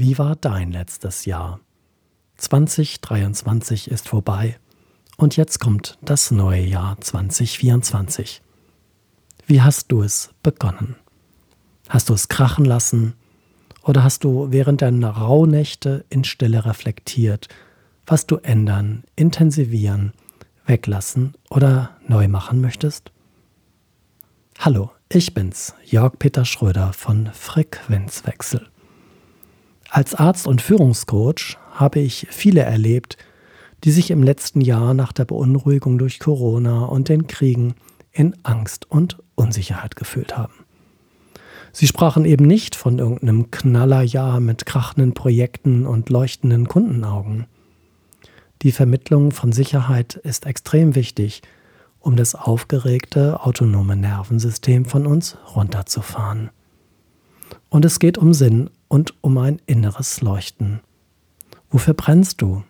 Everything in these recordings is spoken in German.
wie war dein letztes Jahr? 2023 ist vorbei und jetzt kommt das neue Jahr 2024. Wie hast du es begonnen? Hast du es krachen lassen oder hast du während deiner Rauhnächte in Stille reflektiert, was du ändern, intensivieren, weglassen oder neu machen möchtest? Hallo, ich bin's, Jörg Peter Schröder von Frequenzwechsel. Als Arzt und Führungscoach habe ich viele erlebt, die sich im letzten Jahr nach der Beunruhigung durch Corona und den Kriegen in Angst und Unsicherheit gefühlt haben. Sie sprachen eben nicht von irgendeinem Knallerjahr mit krachenden Projekten und leuchtenden Kundenaugen. Die Vermittlung von Sicherheit ist extrem wichtig, um das aufgeregte autonome Nervensystem von uns runterzufahren. Und es geht um Sinn und um ein inneres Leuchten. Wofür brennst du?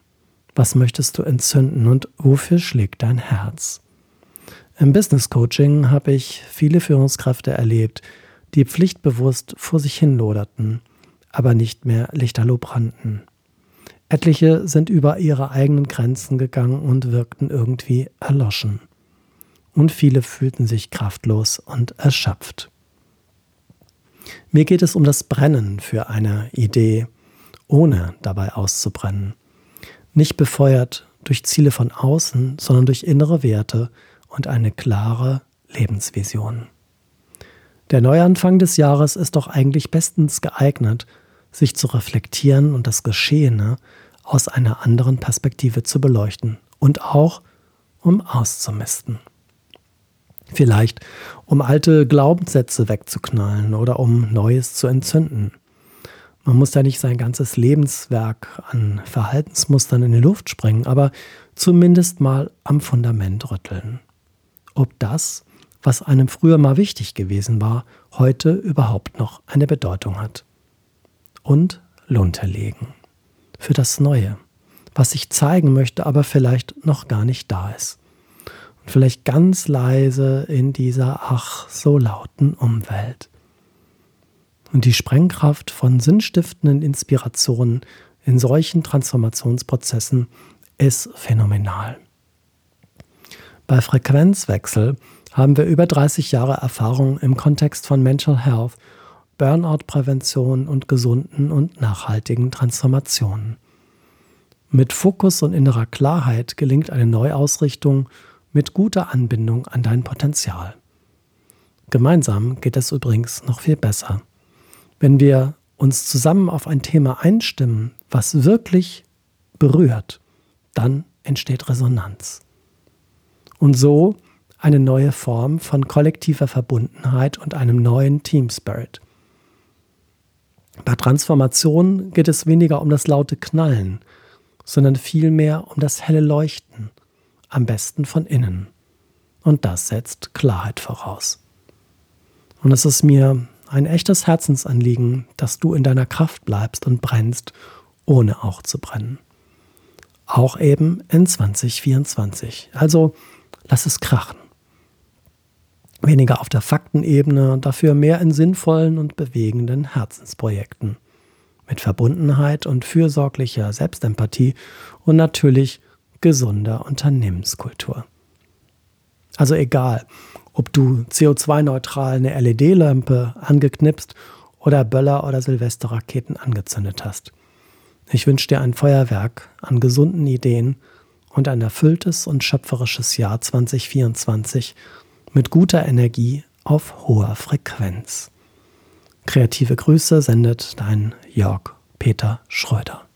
Was möchtest du entzünden und wofür schlägt dein Herz? Im Business Coaching habe ich viele Führungskräfte erlebt, die pflichtbewusst vor sich hin loderten, aber nicht mehr lichterloh brannten. Etliche sind über ihre eigenen Grenzen gegangen und wirkten irgendwie erloschen. Und viele fühlten sich kraftlos und erschöpft. Mir geht es um das Brennen für eine Idee, ohne dabei auszubrennen. Nicht befeuert durch Ziele von außen, sondern durch innere Werte und eine klare Lebensvision. Der Neuanfang des Jahres ist doch eigentlich bestens geeignet, sich zu reflektieren und das Geschehene aus einer anderen Perspektive zu beleuchten und auch um auszumisten. Vielleicht um alte Glaubenssätze wegzuknallen oder um Neues zu entzünden. Man muss ja nicht sein ganzes Lebenswerk an Verhaltensmustern in die Luft sprengen, aber zumindest mal am Fundament rütteln. Ob das, was einem früher mal wichtig gewesen war, heute überhaupt noch eine Bedeutung hat. Und Lunte legen. Für das Neue, was sich zeigen möchte, aber vielleicht noch gar nicht da ist vielleicht ganz leise in dieser ach so lauten Umwelt. Und die Sprengkraft von sinnstiftenden Inspirationen in solchen Transformationsprozessen ist phänomenal. Bei Frequenzwechsel haben wir über 30 Jahre Erfahrung im Kontext von Mental Health, Burnout-Prävention und gesunden und nachhaltigen Transformationen. Mit Fokus und innerer Klarheit gelingt eine Neuausrichtung mit guter Anbindung an dein Potenzial. Gemeinsam geht es übrigens noch viel besser. Wenn wir uns zusammen auf ein Thema einstimmen, was wirklich berührt, dann entsteht Resonanz. Und so eine neue Form von kollektiver Verbundenheit und einem neuen Team Spirit. Bei Transformation geht es weniger um das laute Knallen, sondern vielmehr um das helle Leuchten am besten von innen. Und das setzt Klarheit voraus. Und es ist mir ein echtes Herzensanliegen, dass du in deiner Kraft bleibst und brennst, ohne auch zu brennen. Auch eben in 2024. Also lass es krachen. Weniger auf der Faktenebene, dafür mehr in sinnvollen und bewegenden Herzensprojekten. Mit Verbundenheit und fürsorglicher Selbstempathie und natürlich gesunder Unternehmenskultur. Also egal, ob du CO2-neutral eine LED-Lampe angeknipst oder Böller oder Silvesterraketen angezündet hast. Ich wünsche dir ein Feuerwerk an gesunden Ideen und ein erfülltes und schöpferisches Jahr 2024 mit guter Energie auf hoher Frequenz. Kreative Grüße sendet dein Jörg Peter Schröder.